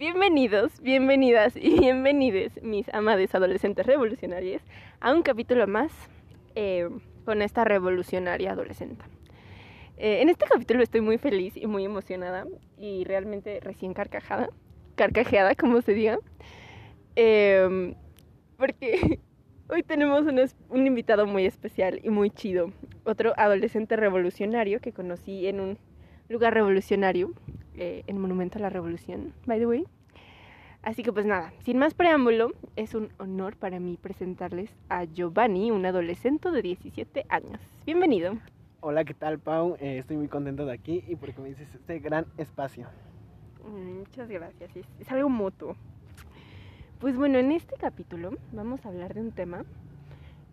Bienvenidos, bienvenidas y bienvenides, mis amades adolescentes revolucionarias, a un capítulo más eh, con esta revolucionaria adolescente. Eh, en este capítulo estoy muy feliz y muy emocionada y realmente recién carcajada, carcajeada, como se diga, eh, porque hoy tenemos un invitado muy especial y muy chido, otro adolescente revolucionario que conocí en un lugar revolucionario, eh, en Monumento a la Revolución, by the way. Así que pues nada, sin más preámbulo, es un honor para mí presentarles a Giovanni, un adolescente de 17 años. Bienvenido. Hola, ¿qué tal, Pau? Eh, estoy muy contento de aquí y porque me dices este gran espacio. Muchas gracias, es, es algo mutuo. Pues bueno, en este capítulo vamos a hablar de un tema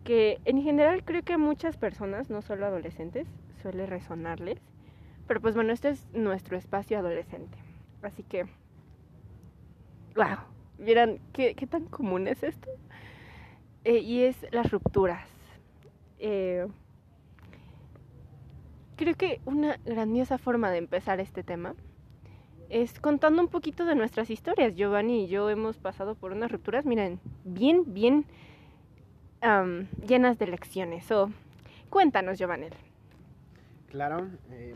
que en general creo que a muchas personas, no solo adolescentes, suele resonarles. Pero pues bueno, este es nuestro espacio adolescente. Así que, wow, vieran qué, qué tan común es esto. Eh, y es las rupturas. Eh, creo que una grandiosa forma de empezar este tema es contando un poquito de nuestras historias. Giovanni y yo hemos pasado por unas rupturas, miren, bien, bien llenas de lecciones. So, cuéntanos, Giovanni. Claro, eh,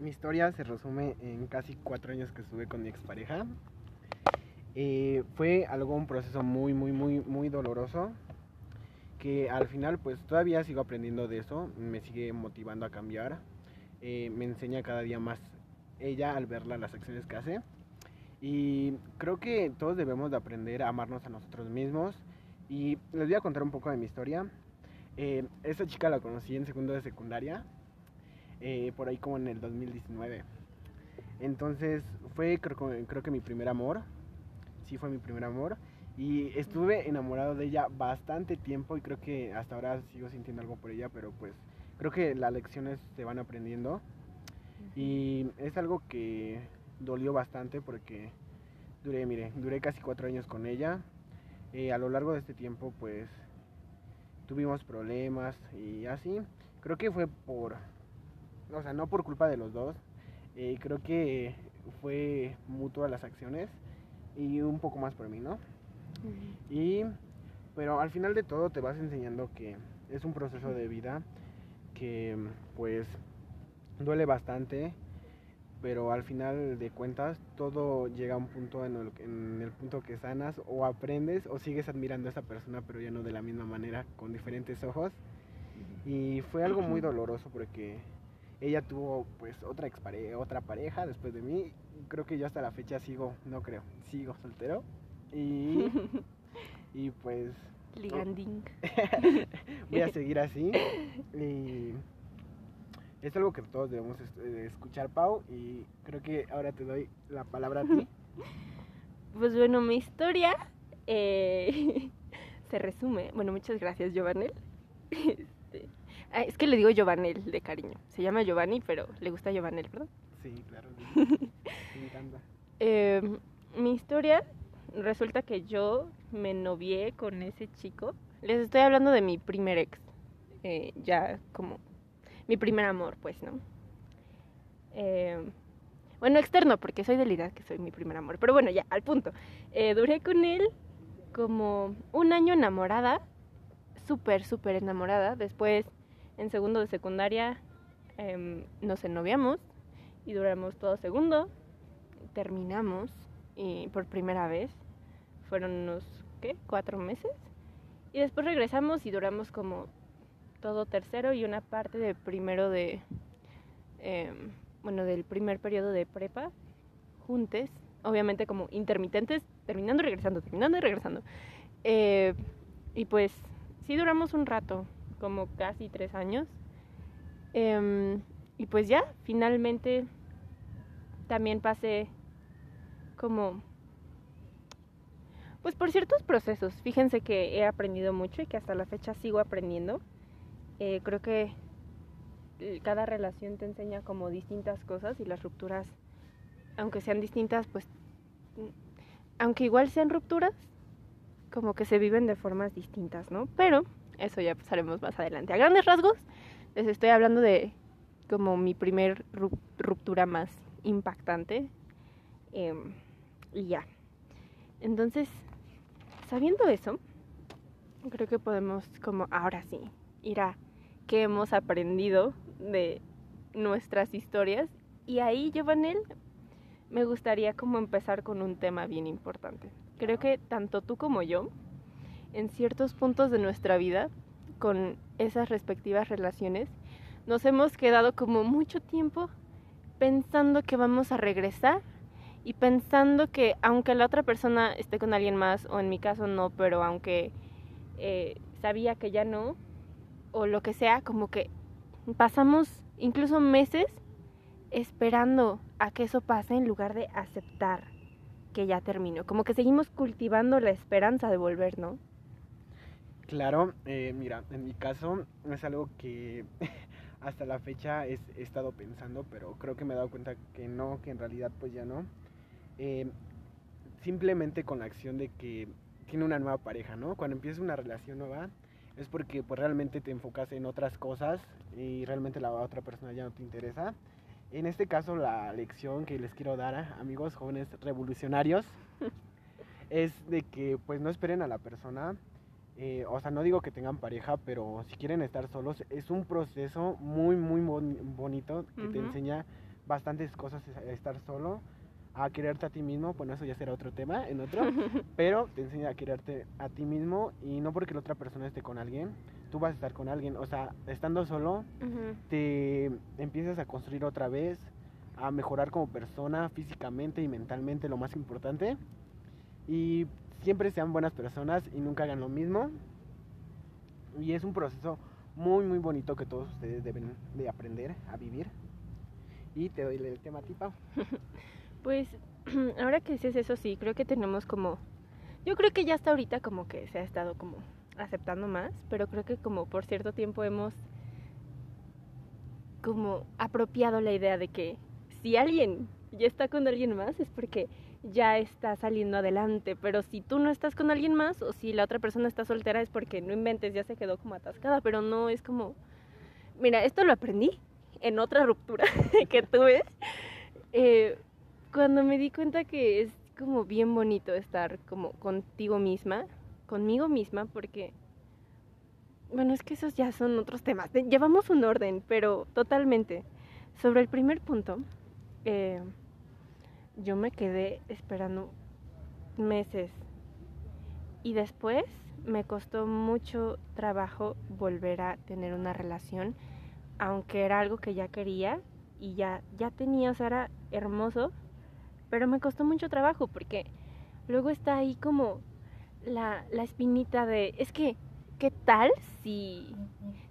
mi historia se resume en casi cuatro años que estuve con mi expareja. Eh, fue algo, un proceso muy, muy, muy, muy doloroso. Que al final, pues todavía sigo aprendiendo de eso. Me sigue motivando a cambiar. Eh, me enseña cada día más ella al verla las acciones que hace. Y creo que todos debemos de aprender a amarnos a nosotros mismos. Y les voy a contar un poco de mi historia. Eh, esta chica la conocí en segundo de secundaria, eh, por ahí como en el 2019. Entonces fue creo, creo que mi primer amor, sí fue mi primer amor. Y estuve enamorado de ella bastante tiempo y creo que hasta ahora sigo sintiendo algo por ella, pero pues creo que las lecciones se van aprendiendo. Y es algo que dolió bastante porque duré, mire, duré casi cuatro años con ella. Eh, a lo largo de este tiempo, pues tuvimos problemas y así. Creo que fue por, o sea, no por culpa de los dos. Eh, creo que fue mutua las acciones y un poco más por mí, ¿no? Y, pero al final de todo te vas enseñando que es un proceso de vida que pues duele bastante, pero al final de cuentas todo llega a un punto en el, en el punto que sanas o aprendes o sigues admirando a esa persona, pero ya no de la misma manera, con diferentes ojos. Y fue algo muy doloroso porque ella tuvo pues otra expare otra pareja después de mí. Creo que yo hasta la fecha sigo, no creo, sigo soltero. Y, y pues Liganding. voy a seguir así. Y es algo que todos debemos eh, escuchar, Pau. Y creo que ahora te doy la palabra a ti. Pues bueno, mi historia eh, se resume. Bueno, muchas gracias, Giovanel. Ah, es que le digo Giovanel de cariño. Se llama Giovanni, pero le gusta Giovanel, ¿verdad? Sí, claro. Me encanta. Eh, mi historia resulta que yo me novié con ese chico. Les estoy hablando de mi primer ex. eh, ya como mi primer amor, pues, ¿no? Eh, bueno, externo, porque soy de la idea que soy mi primer amor. Pero bueno, ya, al punto. Eh, duré con él como un año enamorada. Súper, súper enamorada. Después, en segundo de secundaria, em, nos ennoviamos y duramos todo segundo terminamos y por primera vez. Fueron unos, ¿qué? Cuatro meses. Y después regresamos y duramos como todo tercero y una parte de primero de, em, bueno, del primer periodo de prepa, juntes, obviamente como intermitentes, terminando regresando, terminando y regresando. Eh, y pues sí duramos un rato, como casi tres años. Em, y pues ya, finalmente también pasé como pues por ciertos procesos. Fíjense que he aprendido mucho y que hasta la fecha sigo aprendiendo. Eh, creo que cada relación te enseña como distintas cosas y las rupturas aunque sean distintas pues mm, aunque igual sean rupturas como que se viven de formas distintas no pero eso ya pasaremos más adelante a grandes rasgos les estoy hablando de como mi primer ru- ruptura más impactante. em, y ya. Entonces, sabiendo eso, creo que podemos como ahora sí ir a qué hemos aprendido de nuestras historias. Y ahí, Giovanel, me gustaría como empezar con un tema bien importante. Creo que tanto tú como yo, en ciertos puntos de nuestra vida, con esas respectivas relaciones, nos hemos quedado como mucho tiempo pensando que vamos a regresar y pensando que aunque la otra persona esté con alguien más, o en mi caso no, pero aunque eh, sabía que ya no, o lo que sea, como que pasamos incluso meses esperando a que eso pase en lugar de aceptar que ya terminó. Como que seguimos cultivando la esperanza de volver, ¿no? Claro, eh, mira, en mi caso es algo que hasta la fecha he, estado pensando, pero creo que me he dado cuenta que no, que en realidad pues ya no. Eh, simplemente con la acción de que tiene una nueva pareja, ¿no? Cuando empieza una relación nueva es porque pues realmente te enfocas en otras cosas y realmente la otra persona ya no te interesa. En este caso la lección que les quiero dar a amigos jóvenes revolucionarios es de que pues no esperen a la persona eh, o sea, no digo que tengan pareja, pero si quieren estar solos, es un proceso muy, muy bonito que te enseña bastantes cosas a estar solo, a quererte a ti mismo, bueno, eso ya será otro tema en otro, pero te enseña a quererte a ti mismo y no porque la otra persona esté con alguien, tú vas a estar con alguien, o sea, estando solo, te empiezas a construir otra vez, a mejorar como persona físicamente y mentalmente, lo más importante. Y siempre sean buenas personas y nunca hagan lo mismo. Y es un proceso muy, muy bonito que todos ustedes deben de aprender a vivir. Y te doy el tema a pues, ahora que dices eso, sí, creo que tenemos como... Yo creo que ya hasta ahorita como que se ha estado como aceptando más, pero creo que como por cierto tiempo hemos como apropiado la idea de que si alguien ya está con alguien más es porque ya está saliendo adelante, pero si tú no estás con alguien más o si la otra persona está soltera es porque no inventes, ya se quedó como atascada, pero no es como, mira, esto lo aprendí en otra ruptura que tuve, eh, cuando me di cuenta que es como bien bonito estar como contigo misma, conmigo misma, porque, bueno, es que esos ya son otros temas, llevamos un orden, pero totalmente. Sobre el primer punto, eh, yo me quedé esperando meses y después me costó mucho trabajo volver a tener una relación, aunque era algo que ya quería y ya, ya tenía, o sea, era hermoso, pero me costó mucho trabajo porque luego está ahí como la, la espinita de, es que, ¿qué tal si,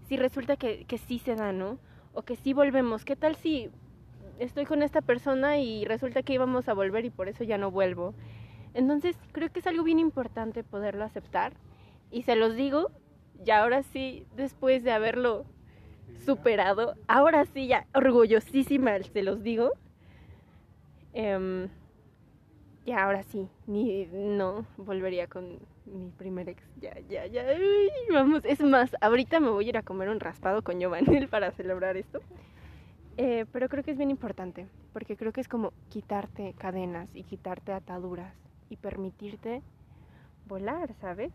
si resulta que, que sí se da, ¿no? O que sí volvemos, ¿qué tal si estoy con esta persona y resulta que íbamos a volver y por eso ya no vuelvo. Entonces creo que es algo bien importante poderlo aceptar y se los digo, y ahora sí, después de haberlo superado, ahora sí ya orgullosísima se los digo. Eh, ya ahora sí, ni no volvería con mi primer ex. Ya, ya, ya. vamos, es más, ahorita me voy a ir a comer un raspado con Giovanni para celebrar esto. Eh, pero creo que es bien importante, porque creo que es como quitarte cadenas y quitarte ataduras y permitirte volar, ¿sabes?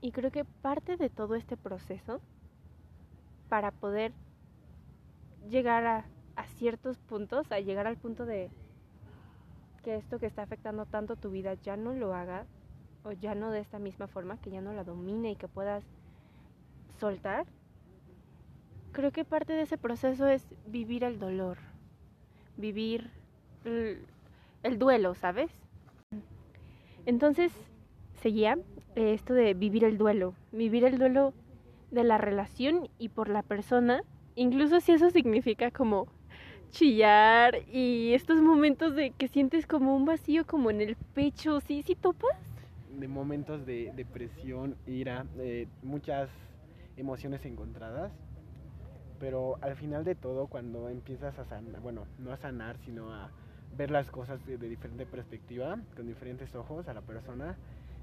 Y creo que parte de todo este proceso, para poder llegar a, a ciertos puntos, a llegar al punto de que esto que está afectando tanto tu vida ya no lo haga o ya no de esta misma forma, que ya no la domine y que puedas soltar, creo que parte de ese proceso es vivir el dolor, vivir el, duelo, ¿sabes? Entonces, seguía eh, esto de vivir el duelo, vivir el duelo de la relación y por la persona, incluso si eso significa como chillar y estos momentos de que sientes como un vacío como en el pecho, ¿sí, sí topas? De momentos de depresión, ira, de muchas emociones encontradas pero al final de todo, cuando empiezas a sanar, bueno, no a sanar, sino a ver las cosas de, diferente perspectiva, con diferentes ojos a la persona,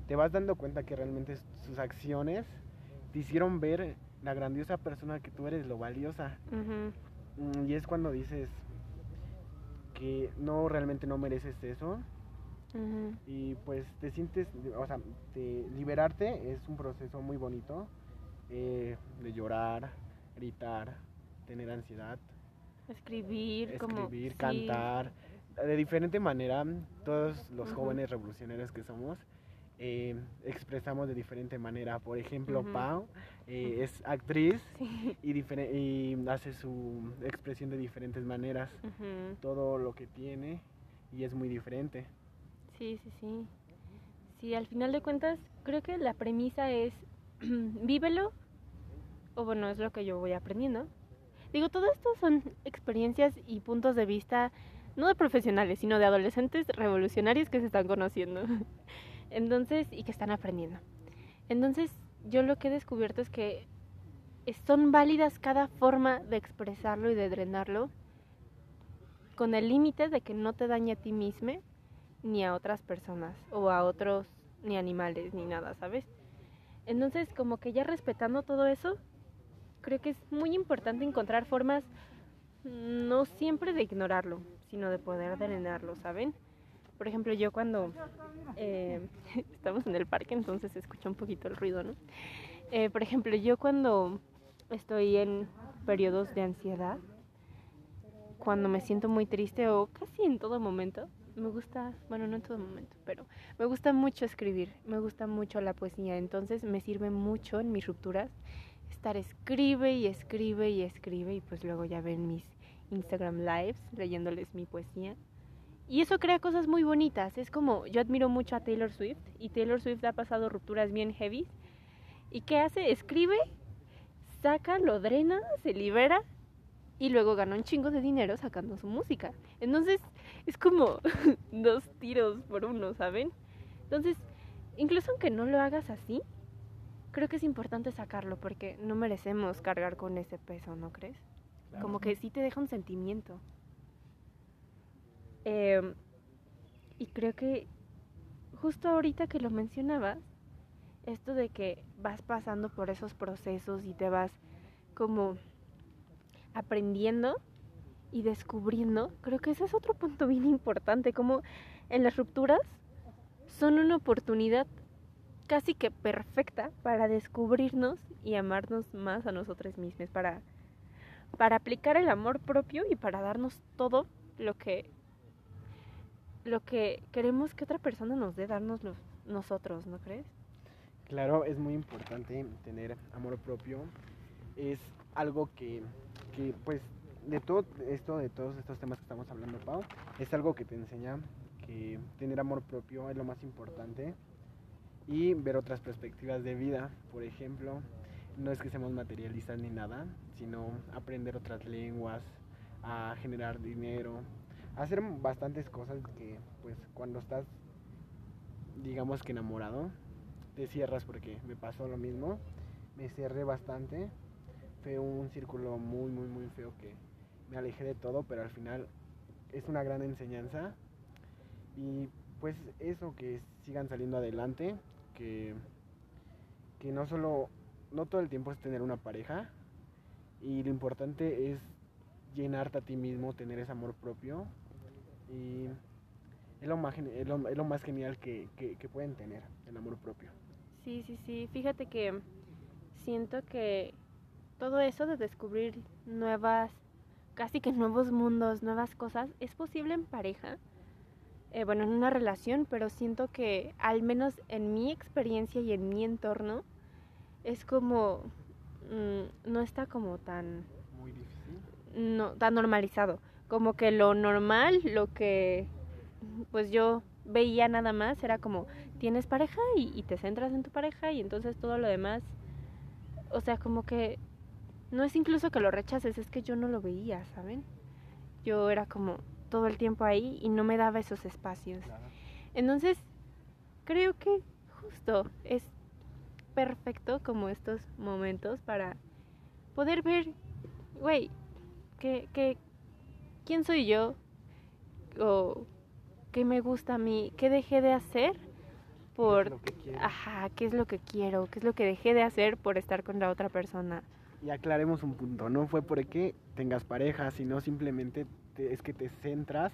te vas dando cuenta que realmente sus acciones te hicieron ver la grandiosa persona que tú eres, lo valiosa. Mm, y es cuando dices que no, realmente no mereces eso. Y pues te sientes, o sea, te- liberarte es un proceso muy bonito eh, de llorar, gritar, tener ansiedad, Escribir, como... escribir, sí. cantar. De diferente manera, todos los jóvenes revolucionarios que somos eh, expresamos de diferente manera. Por ejemplo, Ujú. Pau eh, es actriz Sí. y, y hace su expresión de diferentes maneras. Todo lo que tiene y es muy diferente. Sí, sí, sí. Sí, al final de cuentas, creo que la premisa es vívelo, o bueno, es lo que yo voy aprendiendo. Digo, todo esto son experiencias y puntos de vista, no de profesionales, sino de adolescentes revolucionarios que se están conociendo. Entonces, y que están aprendiendo. Entonces, yo lo que he descubierto es que son válidas cada forma de expresarlo y de drenarlo, con el límite de que no te dañe a ti mismo ni a otras personas o a otros ni animales ni nada, ¿sabes? Entonces, como que ya respetando todo eso, creo que es muy importante encontrar formas no siempre de ignorarlo, sino de poder drenarlo, ¿saben? Por ejemplo, yo cuando eh, estamos en el parque, entonces se escucha un poquito el ruido, ¿no? Eh, por ejemplo, yo cuando estoy en periodos de ansiedad, cuando me siento muy triste o casi en todo momento, me gusta, bueno, no en todo momento, pero me gusta mucho escribir, me gusta mucho la poesía, entonces me sirve mucho en mis rupturas estar escribe y escribe y escribe y pues luego ya ven mis Instagram lives leyéndoles mi poesía. Y eso crea cosas muy bonitas, es como yo admiro mucho a Taylor Swift y Taylor Swift ha pasado rupturas bien heavy y ¿qué hace? Escribe, saca, lo drena, se libera y luego gana un chingo de dinero sacando su música. Entonces es como dos tiros por uno, ¿saben? Entonces, incluso aunque no lo hagas así, creo que es importante sacarlo porque no merecemos cargar con ese peso, ¿no crees? Como que sí te deja un sentimiento. Em, y creo que justo ahorita que lo mencionabas, esto de que vas pasando por esos procesos y te vas como aprendiendo y descubriendo, creo que ese es otro punto bien importante, como en las rupturas son una oportunidad casi que perfecta para descubrirnos y amarnos más a nosotros mismos, para, para aplicar el amor propio y para darnos todo lo que lo que queremos que otra persona nos dé, darnos nosotros, ¿no crees? Claro, es muy importante tener amor propio. Es algo que, que, pues, de todo esto, de todos estos temas que estamos hablando, Pau, es algo que te enseña que tener amor propio es lo más importante y ver otras perspectivas de vida. Por ejemplo, no es que seamos materialistas ni nada, sino aprender otras lenguas, a generar dinero, hacer bastantes cosas que, pues, cuando estás, digamos que enamorado, te cierras porque me pasó lo mismo. Me cerré bastante. Fue un círculo muy, muy, muy feo que me alejé de todo, pero al final es una gran enseñanza. Y pues eso, que sigan saliendo adelante, que, que no solo, no todo el tiempo es tener una pareja. Y lo importante es llenarte a ti mismo, tener ese amor propio. Y es lo más, es lo, es lo más genial que, que, que pueden tener, el amor propio. Sí, sí, sí. Fíjate que siento que todo eso de descubrir nuevas, casi que nuevos mundos, nuevas cosas, es posible en pareja. Eh, bueno, en una relación, pero siento que al menos en mi experiencia y en mi entorno es como mm, no está como tan Muy difícil. no tan normalizado, como que lo normal, lo que pues yo veía nada más era como tienes pareja y, y te centras en tu pareja y entonces todo lo demás, o sea, como que no es incluso que lo rechaces, es que yo no lo veía, ¿saben? Yo era como todo el tiempo ahí y no me daba esos espacios. Claro. Entonces, creo que justo es perfecto como estos momentos para poder ver, güey, que, que, quién soy yo o qué me gusta a mí, qué dejé de hacer por, ajá, qué es lo que quiero, qué es lo que dejé de hacer por estar con la otra persona. Y aclaremos un punto, no fue porque tengas pareja, sino simplemente te- es que te centras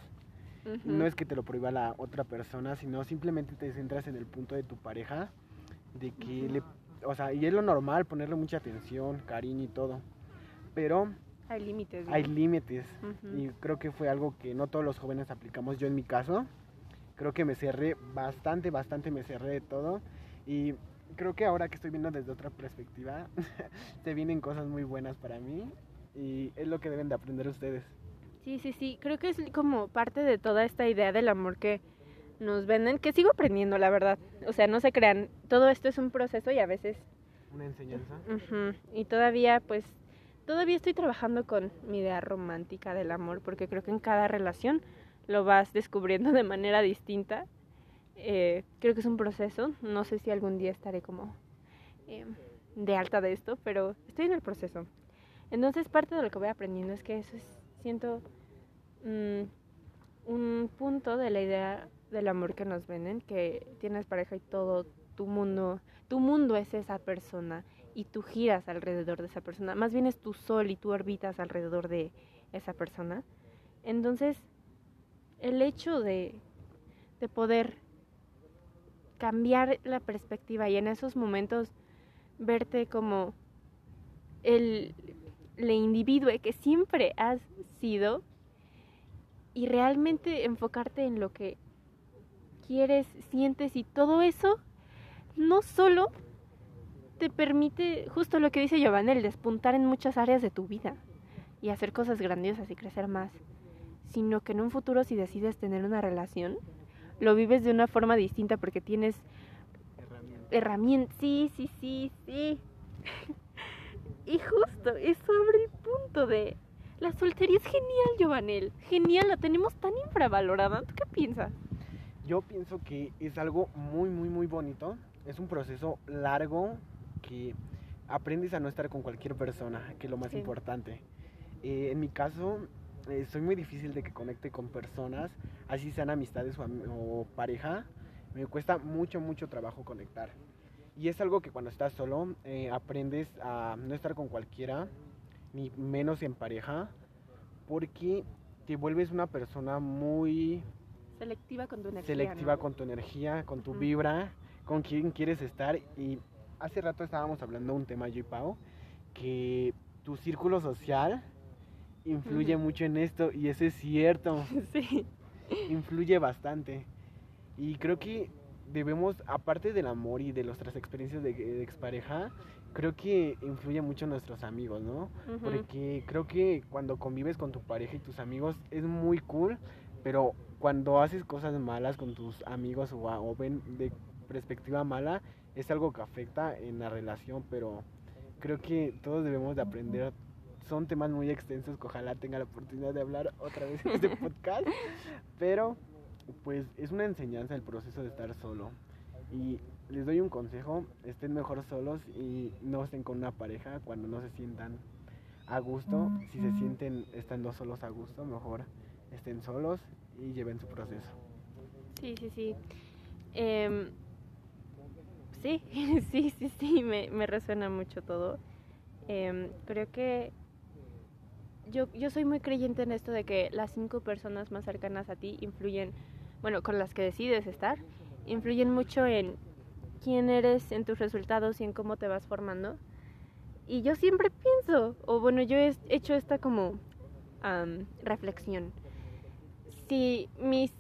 No es que te lo prohíba la otra persona, sino simplemente te centras en el punto de tu pareja, de que le, o sea, y es lo normal ponerle mucha atención, cariño y todo. Pero hay límites. Hay límites. Y creo que fue algo que no todos los jóvenes aplicamos. Yo en mi caso, creo que me cerré bastante, bastante me cerré de todo. Y creo que ahora que estoy viendo desde otra perspectiva, te vienen cosas muy buenas para mí. Y es lo que deben de aprender ustedes. Sí, sí, sí. Creo que es como parte de toda esta idea del amor que nos venden, que sigo aprendiendo, la verdad. O sea, no se crean, todo esto es un proceso y a veces... Una enseñanza. Y todavía, pues, todavía estoy trabajando con mi idea romántica del amor, porque creo que en cada relación lo vas descubriendo de manera distinta. Eh, creo que es un proceso, no sé si algún día estaré como em, de alta de esto, pero estoy en el proceso. Entonces parte de lo que voy aprendiendo es que eso es, siento, mm, un punto de la idea del amor que nos venden, que tienes pareja y todo tu mundo, tu mundo es esa persona y tú giras alrededor de esa persona. Más bien es tu sol y tú orbitas alrededor de esa persona. Entonces, el hecho de, de poder cambiar la perspectiva y en esos momentos verte como el, el individuo que siempre has sido y realmente enfocarte en lo que quieres, sientes y todo eso no solo te permite, justo lo que dice Giovanni, el despuntar en muchas áreas de tu vida y hacer cosas grandiosas y crecer más, sino que en un futuro si decides tener una relación, lo vives de una forma distinta porque tienes herramientas. Sí, sí, sí, sí. y justo, eso abre el punto de... La soltería es genial, Giovanel. Genial, la tenemos tan infravalorada. ¿Tú qué piensas? Yo pienso que es algo muy, muy, muy bonito. Es un proceso largo, que aprendes a no estar con cualquier persona, que es lo más importante. Eh, en mi caso, eh, soy muy difícil de que conecte con personas, así sean amistades o, pareja. Me cuesta mucho, mucho trabajo conectar. Y es algo que cuando estás solo eh, aprendes a no estar con cualquiera, ni menos en pareja, porque te vuelves una persona muy... Selectiva con tu energía. Selectiva con tu energía, con tu vibra, con quién quieres estar y hace rato estábamos hablando de un tema yo y Pau, que tu círculo social influye mucho en esto y eso es cierto. Sí. Influye bastante. Y creo que debemos, aparte del amor y de nuestras experiencias de, expareja, creo que influye mucho en nuestros amigos, ¿no? Porque creo que cuando convives con tu pareja y tus amigos es muy cool, pero cuando haces cosas malas con tus amigos o, o ven de perspectiva mala, es algo que afecta en la relación, pero creo que todos debemos de aprender. Son temas muy extensos que ojalá tenga la oportunidad de hablar otra vez en este podcast, pero pues es una enseñanza el proceso de estar solo. Y les doy un consejo, estén mejor solos y no estén con una pareja cuando no se sientan a gusto. Si se sienten estando solos a gusto, mejor estén solos y lleven su proceso. Sí, sí, sí. Eh, sí, sí, sí, sí, me, me resuena mucho todo. Em, creo que yo, yo soy muy creyente en esto de que las cinco personas más cercanas a ti influyen, bueno, con las que decides estar, influyen mucho en quién eres, en tus resultados y en cómo te vas formando. Y yo siempre pienso, o bueno, yo he hecho esta como reflexión. Si mis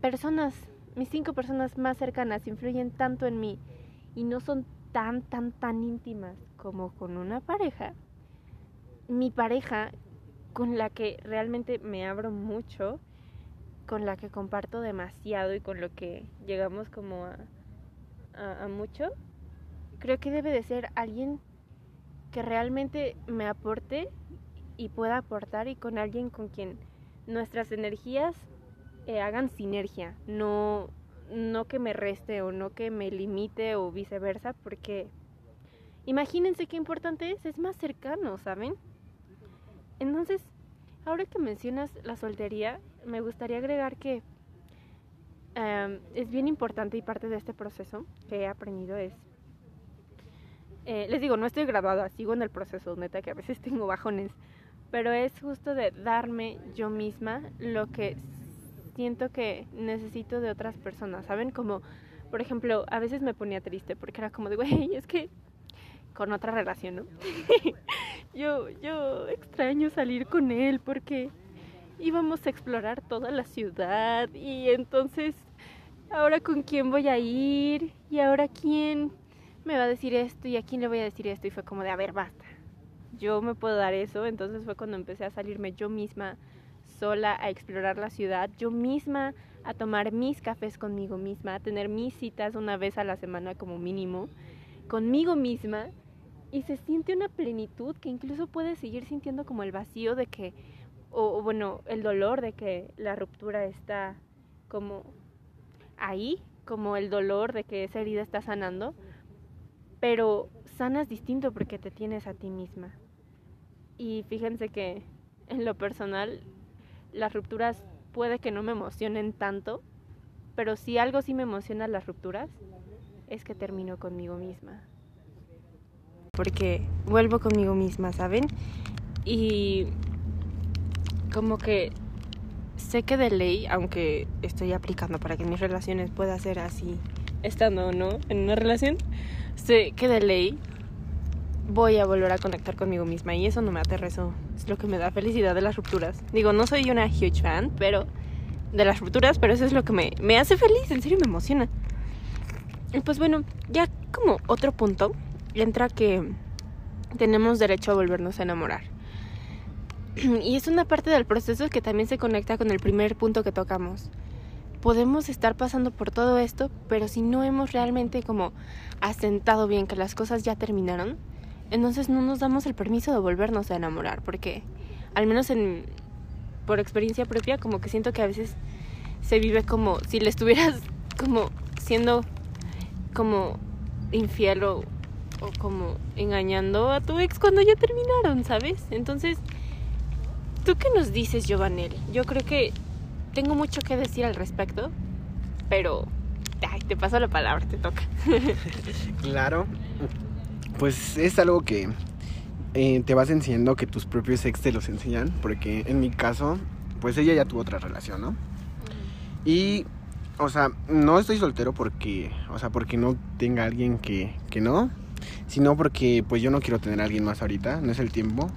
personas mis cinco personas más cercanas influyen tanto en mí y no son tan, tan, tan íntimas como con una pareja, mi pareja con la que realmente me abro mucho, con la que comparto demasiado y con lo que llegamos como a, mucho, creo que debe de ser alguien que realmente me aporte y pueda aportar y con alguien con quien nuestras energías eh, hagan sinergia, no, no que me reste o no que me limite o viceversa, porque imagínense qué importante es, es más cercano, ¿saben? Entonces, ahora que mencionas la soltería, me gustaría agregar que em, es bien importante y parte de este proceso que he aprendido es, eh, les digo, no estoy graduada, sigo en el proceso, neta, que a veces tengo bajones, pero es justo de darme yo misma lo que siento que necesito de otras personas, ¿saben? Como, por ejemplo, a veces me ponía triste porque era como de, güey, es que con otra relación, ¿no? yo, yo extraño salir con él porque íbamos a explorar toda la ciudad y entonces, ahora con quién voy a ir y ahora quién me va a decir esto y a quién le voy a decir esto y fue como de, a ver, basta. Yo me puedo dar eso, entonces fue cuando empecé a salirme yo misma sola a explorar la ciudad, yo misma a tomar mis cafés conmigo misma, a tener mis citas una vez a la semana como mínimo, conmigo misma, y se siente una plenitud que incluso puede seguir sintiendo como el vacío de que, o, bueno, el dolor de que la ruptura está como ahí, como el dolor de que esa herida está sanando, pero sanas distinto porque te tienes a ti misma. Y fíjense que en lo personal las rupturas puede que no me emocionen tanto, pero si algo sí me emociona las rupturas, es que termino conmigo misma. Porque vuelvo conmigo misma, ¿saben? Y como que sé que de ley, aunque estoy aplicando para que mis relaciones pueda ser así, estando o no en una relación, sé que de ley voy a volver a conectar conmigo misma y eso no me aterrezó. Es lo que me da felicidad de las rupturas. Digo, no soy una huge fan, pero de las rupturas, pero eso es lo que me, me hace feliz, en serio me emociona. Y pues bueno, ya como otro punto, entra que tenemos derecho a volvernos a enamorar. Y es una parte del proceso que también se conecta con el primer punto que tocamos. Podemos estar pasando por todo esto, pero si no hemos realmente como asentado bien que las cosas ya terminaron, entonces no nos damos el permiso de volvernos a enamorar, porque al menos en por experiencia propia como que siento que a veces se vive como si le estuvieras como siendo como infiel o, o como engañando a tu ex cuando ya terminaron, ¿sabes? Entonces, ¿tú qué nos dices, Giovanel? Yo creo que tengo mucho que decir al respecto, pero ay, te paso la palabra, te toca. claro pues es algo que eh, te vas enseñando que tus propios ex te los enseñan, porque en mi caso, pues ella ya tuvo otra relación, ¿no? Y, o sea, no estoy soltero porque, o sea, porque no tenga alguien que, que no, sino porque pues yo no quiero tener a alguien más ahorita, no es el tiempo,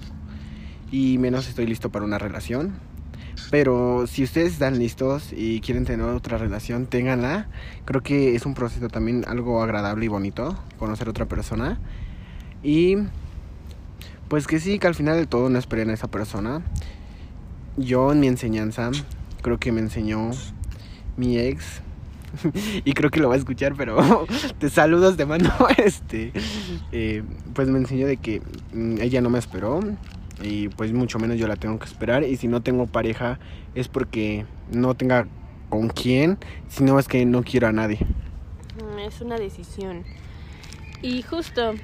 y menos estoy listo para una relación. Pero si ustedes están listos y quieren tener otra relación, ténganla. Creo que es un proceso también algo agradable y bonito, conocer a otra persona. Y pues que sí, que al final de todo no esperen a esa persona. Yo en mi enseñanza creo que me enseñó mi ex. y creo que lo va a escuchar, pero te saludos, te mando este. Eh, pues me enseñó de que mm, ella no me esperó. Y pues mucho menos yo la tengo que esperar. Y si no tengo pareja es porque no tenga con quién, sino es que no quiero a nadie. Mm, es una decisión. Y justo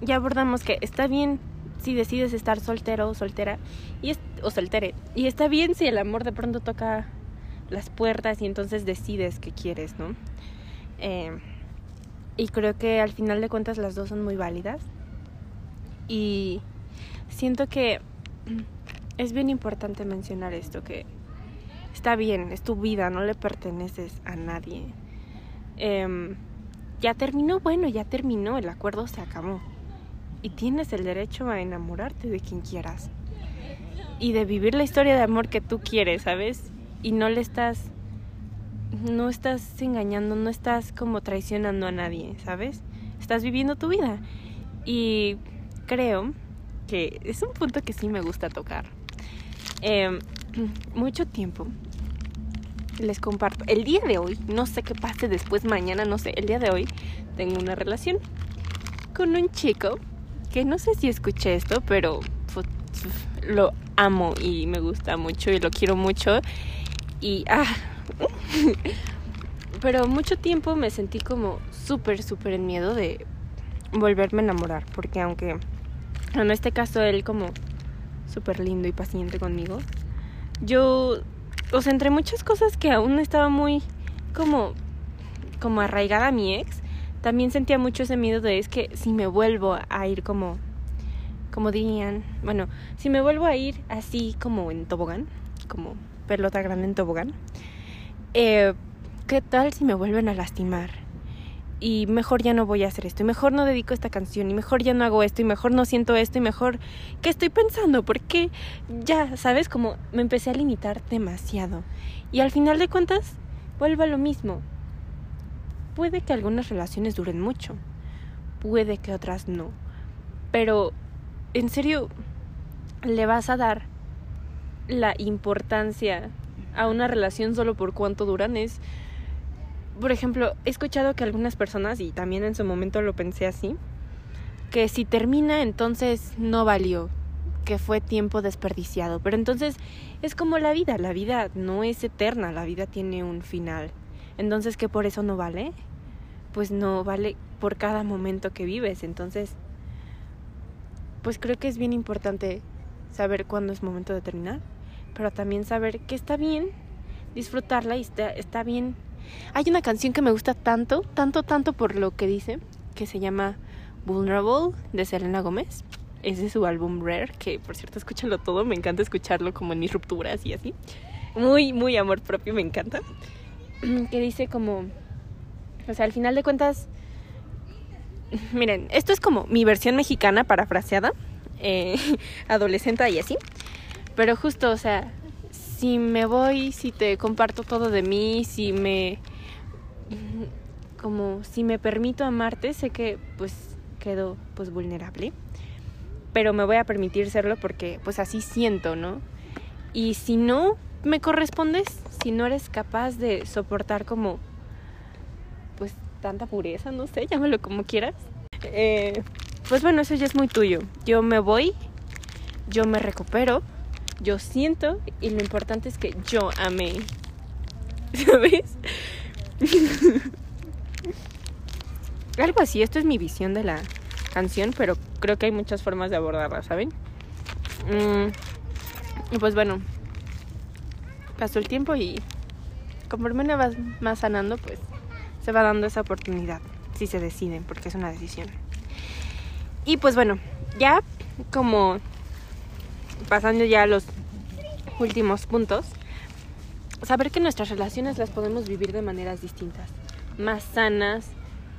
ya abordamos que está bien si decides estar soltero o soltera y o soltere y está bien si el amor de pronto toca las puertas y entonces decides que quieres, ¿no? Eh, y creo que al final de cuentas las dos son muy válidas y siento que es bien importante mencionar esto que está bien, es tu vida, no le perteneces a nadie. Em, ya terminó, bueno, ya terminó, el acuerdo se acabó y tienes el derecho a enamorarte de quien quieras y de vivir la historia de amor que tú quieres, ¿sabes? Y no le estás no estás engañando, no estás como traicionando a nadie, ¿sabes? Estás viviendo tu vida. Y creo que es un punto que sí me gusta tocar. Em, mucho tiempo les comparto. El día de hoy, no sé qué pase después, mañana, no sé, el día de hoy tengo una relación con un chico que no sé si escuché esto, pero lo amo y me gusta mucho y lo quiero mucho. Y ah, pero mucho tiempo me sentí como súper, súper en miedo de volverme a enamorar, porque aunque en este caso él como súper lindo y paciente conmigo, yo, o sea, entre muchas cosas que aún estaba muy como, como arraigada a mi ex, también sentía mucho ese miedo de es que si me vuelvo a ir como, como dirían, bueno, si me vuelvo a ir así como en tobogán, como pelota grande en tobogán. Eh, ¿Qué tal si me vuelven a lastimar? Y mejor ya no voy a hacer esto, y mejor no dedico esta canción, y mejor ya no hago esto, y mejor no siento esto, y mejor... ¿Qué estoy pensando? Porque ya, ¿sabes? Como me empecé a limitar demasiado. Y al final de cuentas, vuelvo a lo mismo. Puede que algunas relaciones duren mucho, puede que otras no. Pero, en serio, le vas a dar la importancia a una relación solo por cuánto duran es por ejemplo, he escuchado que algunas personas, y también en su momento lo pensé así, que si termina entonces no valió, que fue tiempo desperdiciado. Pero entonces es como la vida, la vida no es eterna, la vida tiene un final. Entonces, ¿qué por eso no vale? Pues no vale por cada momento que vives. Entonces, pues creo que es bien importante saber cuándo es momento de terminar, pero también saber que está bien disfrutarla y está, está bien hay una canción que me gusta tanto, tanto, tanto por lo que dice, que se llama Vulnerable de Selena Gómez. Es de su álbum Rare, que por cierto escúchalo todo, me encanta escucharlo como en mis rupturas y así. Muy, muy amor propio, me encanta. Que dice como, o sea, al final de cuentas, miren, esto es como mi versión mexicana parafraseada, eh, adolescente y así. Pero justo, o sea, si me voy, si te comparto todo de mí, si me como si me permito amarte, sé que pues quedo pues vulnerable, pero me voy a permitir serlo porque pues así siento, ¿no? Y si no me correspondes, si no eres capaz de soportar como pues tanta pureza, no sé, llámalo como quieras, eh, pues bueno, eso ya es muy tuyo. Yo me voy, yo me recupero yo siento y lo importante es que yo amé. ¿Sabes? Algo así, esto es mi visión de la canción, pero creo que hay muchas formas de abordarla, ¿saben? Mm, y pues bueno, pasó el tiempo y conforme una vas más sanando, pues se va dando esa oportunidad, si se deciden, porque es una decisión. Y pues bueno, ya como pasando ya a los últimos puntos, saber que nuestras relaciones las podemos vivir de maneras distintas, más sanas,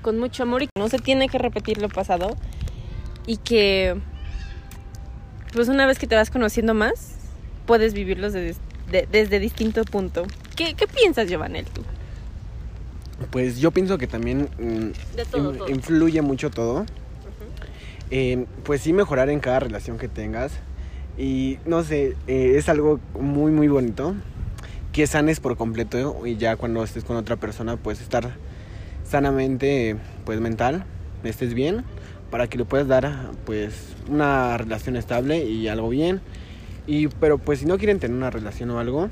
con mucho amor y que no se tiene que repetir lo pasado y que pues una vez que te vas conociendo más, puedes vivirlos desde distinto punto. ¿Qué, qué piensas, Giovanel, tú? Pues yo pienso que también mm, influye mucho todo. pues sí mejorar en cada relación que tengas y no sé, eh, es algo muy, muy bonito. Que sanes por completo y ya cuando estés con otra persona, pues estar sanamente, pues mental, estés bien, para que le puedas dar, pues, una relación estable y algo bien. Y, pero pues si no quieren tener una relación o algo,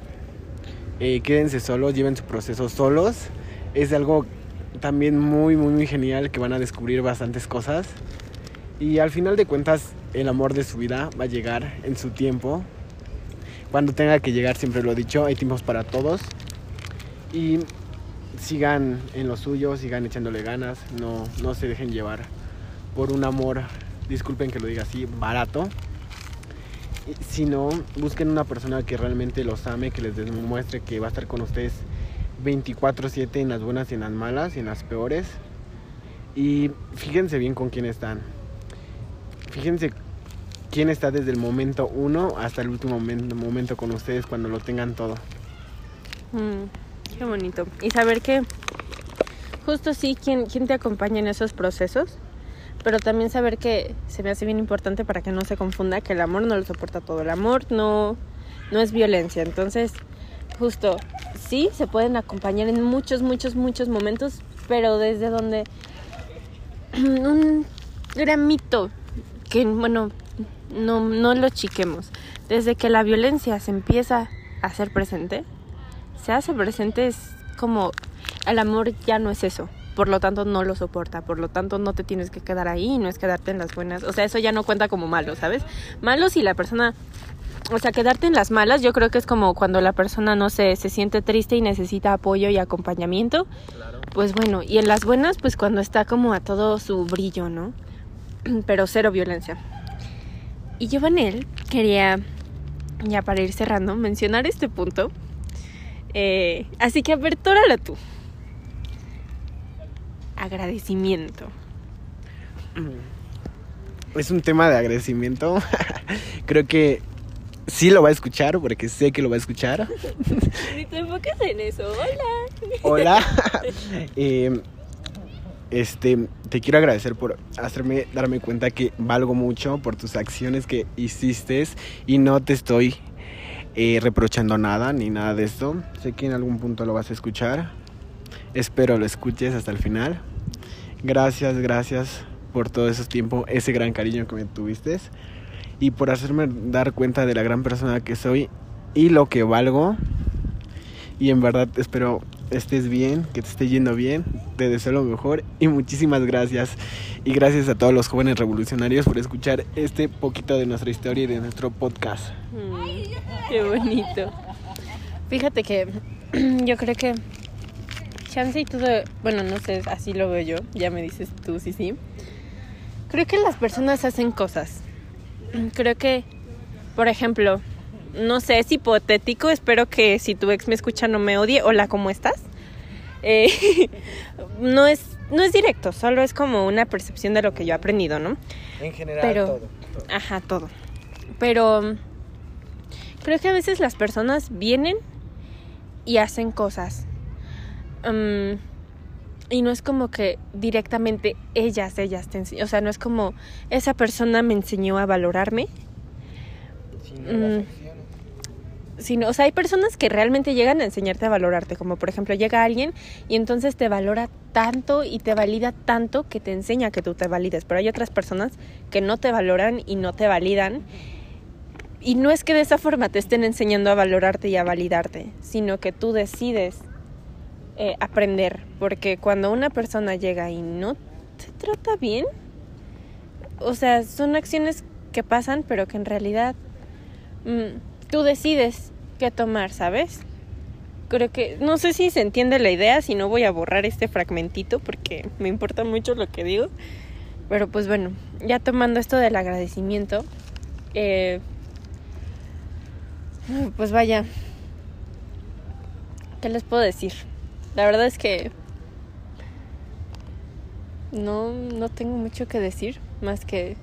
eh, quédense solos, lleven su proceso solos. Es algo también muy, muy, muy genial que van a descubrir bastantes cosas. Y al final de cuentas, el amor de su vida va a llegar en su tiempo. Cuando tenga que llegar, siempre lo he dicho, hay tiempos para todos. Y sigan en lo suyo, sigan echándole ganas, no, no se dejen llevar por un amor, disculpen que lo diga así, barato. Sino busquen una persona que realmente los ame, que les demuestre que va a estar con ustedes 24/7 en las buenas y en las malas y en las peores. Y fíjense bien con quién están. Fíjense quién está desde el momento uno hasta el último momento, con ustedes cuando lo tengan todo. Mm, qué bonito. Y saber que justo sí, ¿quién, quién te acompaña en esos procesos, pero también saber que se me hace bien importante para que no se confunda que el amor no lo soporta todo. El amor no, no es violencia. Entonces, justo, sí, se pueden acompañar en muchos, muchos, muchos momentos, pero desde donde un gran mito que, bueno, no, no lo chiquemos. Desde que la violencia se empieza a hacer presente, se hace presente es como el amor ya no es eso. Por lo tanto, no lo soporta. Por lo tanto, no te tienes que quedar ahí no es quedarte en las buenas. O sea, eso ya no cuenta como malo, ¿sabes? Malo si la persona. O sea, quedarte en las malas, yo creo que es como cuando la persona, no sé, se siente triste y necesita apoyo y acompañamiento. Pues bueno, y en las buenas, pues cuando está como a todo su brillo, ¿no? Pero cero violencia. Y yo, Vanel, quería, ya para ir cerrando, mencionar este punto Eh, así que apertórala tú. Agradecimiento. Es un tema de agradecimiento. Creo que sí lo va a escuchar porque sé que lo va a escuchar. Ni te enfocas en eso. Hola. Hola. Eh, este, te quiero agradecer por hacerme darme cuenta que valgo mucho por tus acciones que hiciste y no te estoy eh, reprochando nada ni nada de esto. Sé que en algún punto lo vas a escuchar. Espero lo escuches hasta el final. Gracias, gracias por todo ese tiempo, ese gran cariño que me tuviste y por hacerme dar cuenta de la gran persona que soy y lo que valgo. Y en verdad espero estés bien, que te esté yendo bien, te deseo lo mejor y muchísimas gracias. Y gracias a todos los jóvenes revolucionarios por escuchar este poquito de nuestra historia y de nuestro podcast. Mm, qué bonito. Fíjate que yo creo que chance y todo, bueno, no sé, así lo veo yo, ya me dices tú sí, sí. Creo que las personas hacen cosas. Creo que, por ejemplo, no sé, es hipotético, espero que si tu ex me escucha no me odie. Hola, ¿cómo estás? Eh, no, es, no es directo, solo es como una percepción de lo que yo he aprendido, ¿no? En general, Pero- todo, Ajá, todo. Pero creo que a veces las personas vienen y hacen cosas. Mm, y no es como que directamente ellas, ellas te enseñan. O sea, no es como esa persona me enseñó a valorarme. Mm. Sino, o sea, hay personas que realmente llegan a enseñarte a valorarte. Como por ejemplo, llega alguien y entonces te valora tanto y te valida tanto que te enseña que tú te valides. Pero hay otras personas que no te valoran y no te validan. Y no es que de esa forma te estén enseñando a valorarte y a validarte, sino que tú decides eh, aprender. Porque cuando una persona llega y no te trata bien, o sea, son acciones que pasan, pero que en realidad mm, tú decides qué tomar, ¿sabes? Creo que, no sé si se entiende la idea, si no voy a borrar este fragmentito porque me importa mucho lo que digo. Pero pues bueno, ya tomando esto del agradecimiento, eh, pues vaya, ¿qué les puedo decir? La verdad es que no, no tengo mucho que decir, más que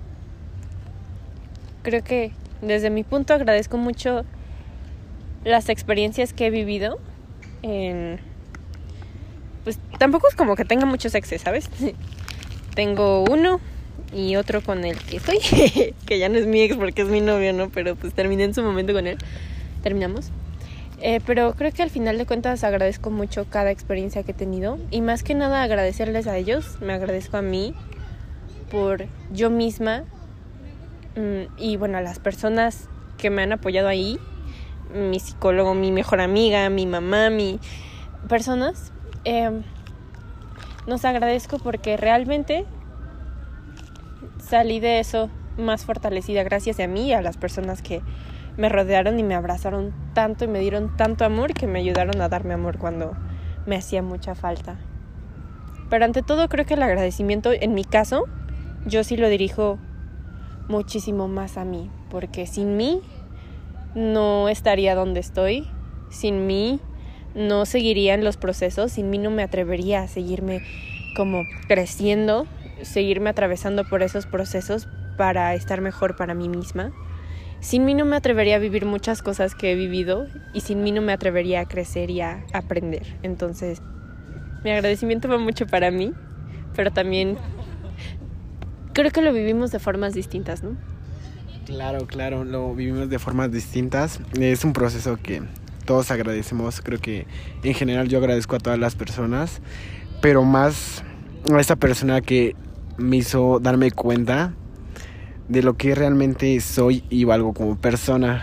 creo que desde mi punto agradezco mucho las experiencias que he vivido en pues tampoco es como que tenga muchos exes, ¿sabes? Tengo uno y otro con el que estoy, que ya no es mi ex porque es mi novio, ¿no? Pero pues terminé en su momento con él. Terminamos. Eh, pero creo que al final de cuentas agradezco mucho cada experiencia que he tenido y más que nada agradecerles a ellos, me agradezco a mí por yo misma y bueno, las personas que me han apoyado ahí, mi psicólogo, mi mejor amiga, mi mamá, mi personas, eh, nos agradezco porque realmente salí de eso más fortalecida gracias a mí y a las personas que me rodearon y me abrazaron tanto y me dieron tanto amor que me ayudaron a darme amor cuando me hacía mucha falta. Pero ante todo creo que el agradecimiento en mi caso yo sí lo dirijo muchísimo más a mí, porque sin mí no estaría donde estoy, sin mí no seguiría en los procesos, sin mí no me atrevería a seguirme como creciendo, seguirme atravesando por esos procesos para estar mejor para mí misma. Sin mí no me atrevería a vivir muchas cosas que he vivido y sin mí no me atrevería a crecer y a aprender. Entonces, mi agradecimiento va mucho para mí, pero también creo que lo vivimos de formas distintas, ¿no? Claro, claro, lo vivimos de formas distintas. Es un proceso que todos agradecemos. Creo que en general yo agradezco a todas las personas, pero más a esa persona que me hizo darme cuenta de lo que realmente soy y valgo como persona.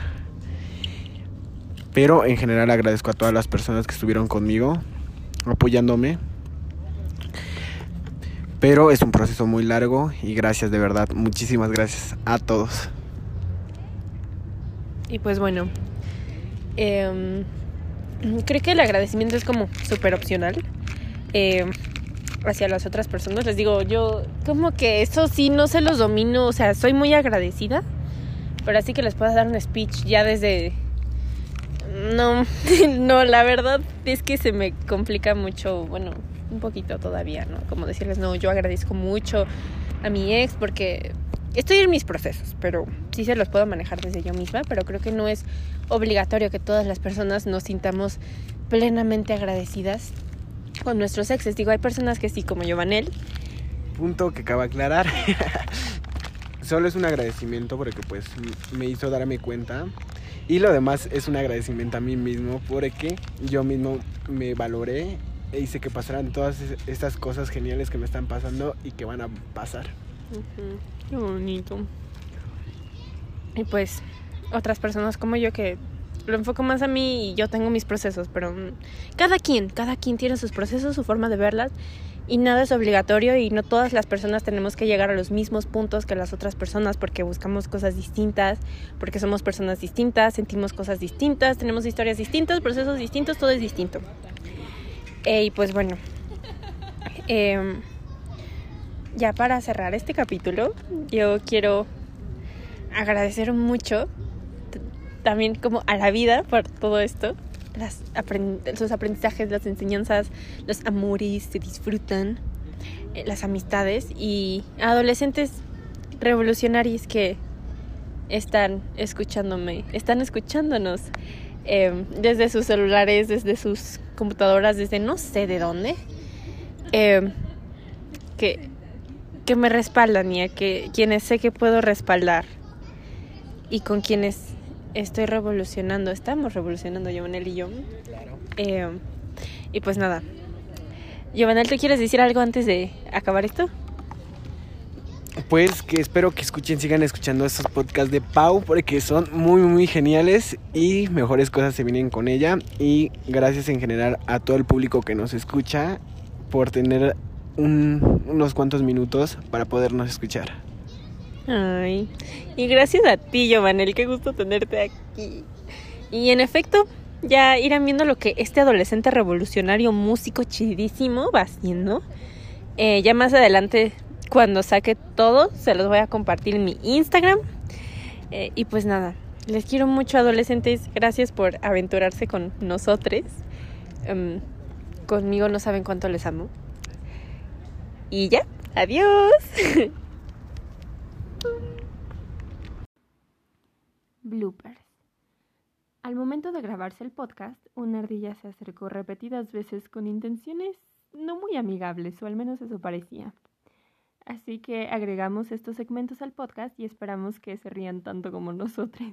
Pero en general agradezco a todas las personas que estuvieron conmigo, apoyándome. Pero es un proceso muy largo y gracias de verdad, muchísimas gracias a todos. Y pues bueno, eh, creo que el agradecimiento es como súper opcional eh, hacia las otras personas. Les digo, yo como que eso sí no se los domino, o sea, soy muy agradecida, pero así que les puedo dar un speech ya desde No, no, la verdad es que se me complica mucho, bueno, un poquito todavía, ¿no? Como decirles, no, yo agradezco mucho a mi ex porque estoy en mis procesos, pero sí se los puedo manejar desde yo misma, pero creo que no es obligatorio que todas las personas nos sintamos plenamente agradecidas con nuestros exes. Digo, hay personas que sí, como Giovanel. Punto que acaba de aclarar. Solo es un agradecimiento porque pues me hizo darme cuenta. Y lo demás es un agradecimiento a mí mismo porque yo mismo me valoré e hice que pasaran todas estas cosas geniales que me están pasando y que van a pasar. Qué bonito. Y pues otras personas como yo que lo enfoco más a mí y yo tengo mis procesos, pero mm, cada quien, cada quien tiene sus procesos, su forma de verlas y nada es obligatorio y no todas las personas tenemos que llegar a los mismos puntos que las otras personas porque buscamos cosas distintas, porque somos personas distintas, sentimos cosas distintas, tenemos historias distintas, procesos distintos, todo es distinto. Eh, y pues bueno, em, ya para cerrar este capítulo, yo quiero agradecer mucho también como a la vida por todo esto. Sus aprendizajes, las enseñanzas, los amores se disfrutan, eh, las amistades y adolescentes revolucionarios que están escuchándome, están escuchándonos em, desde sus celulares, desde sus computadoras, desde no sé de dónde, em, que, que me respaldan y a que, quienes sé que puedo respaldar y con quienes estoy revolucionando, estamos revolucionando Giovanel y yo. Claro. Eh, y pues nada. Giovanel, ¿tú quieres decir algo antes de acabar esto? Pues que espero que escuchen, sigan escuchando estos podcasts de Pau porque son muy, muy geniales y mejores cosas se vienen con ella. Y gracias en general a todo el público que nos escucha por tener unos cuantos minutos para podernos escuchar. Ay, y gracias a ti, Giovanel, qué gusto tenerte aquí. Y en efecto, ya irán viendo lo que este adolescente revolucionario músico chidísimo va haciendo. Eh, ya más adelante, cuando saque todo, se los voy a compartir en mi Instagram. Eh, y pues nada, les quiero mucho adolescentes. Gracias por aventurarse con nosotros. Em, conmigo no saben cuánto les amo. Y ya, adiós. Bloopers. Al momento de grabarse el podcast, una ardilla se acercó repetidas veces con intenciones no muy amigables, o al menos eso parecía. Así que agregamos estos segmentos al podcast y esperamos que se rían tanto como nosotros.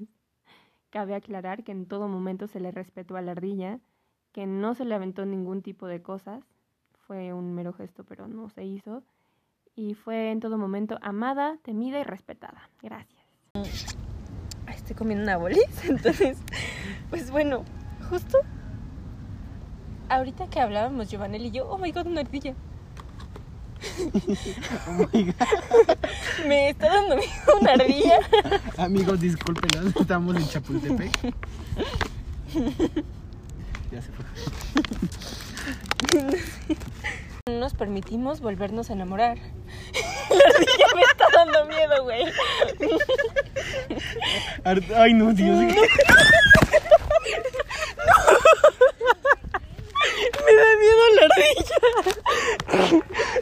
Cabe aclarar que en todo momento se le respetó a la ardilla, que no se le aventó ningún tipo de cosas, fue un mero gesto pero no se hizo, y fue en todo momento amada, temida y respetada. Gracias. Estoy comiendo una bolis, entonces, pues bueno, justo ahorita que hablábamos Giovanel y yo, oh my god, una ardilla. Oh my god. Me está dando miedo una ardilla. Amigos, disculpen, estamos en Chapultepec. ya se fue. nos permitimos volvernos a enamorar. La ardilla me está dando miedo, güey. Ay, no, Dios. No. Da miedo la ardilla.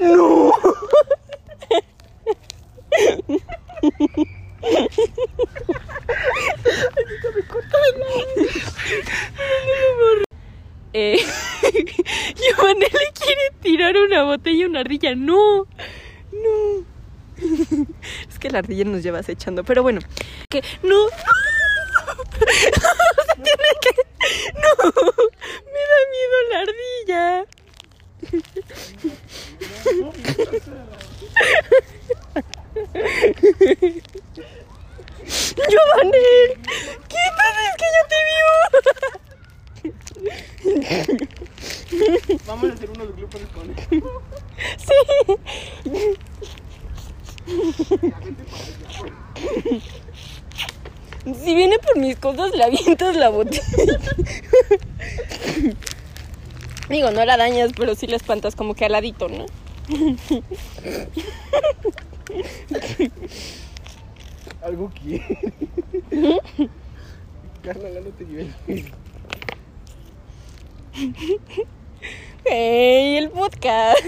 No. Eh, Giovanni le quiere tirar una botella a una ardilla. No, no. Es que la ardilla nos lleva acechando. Pero bueno, que no. Tiene que. No, me da miedo la ardilla. Giovanni, quítate, es que yo te vio. Vamos a hacer unos grupos con él. Sí. Si viene por mis cosas, avientas la botella. Digo, no la dañas, pero sí la espantas como que al ladito, ¿no? Algo quiere. Carla, no te lleves. ¡Hey! El podcast.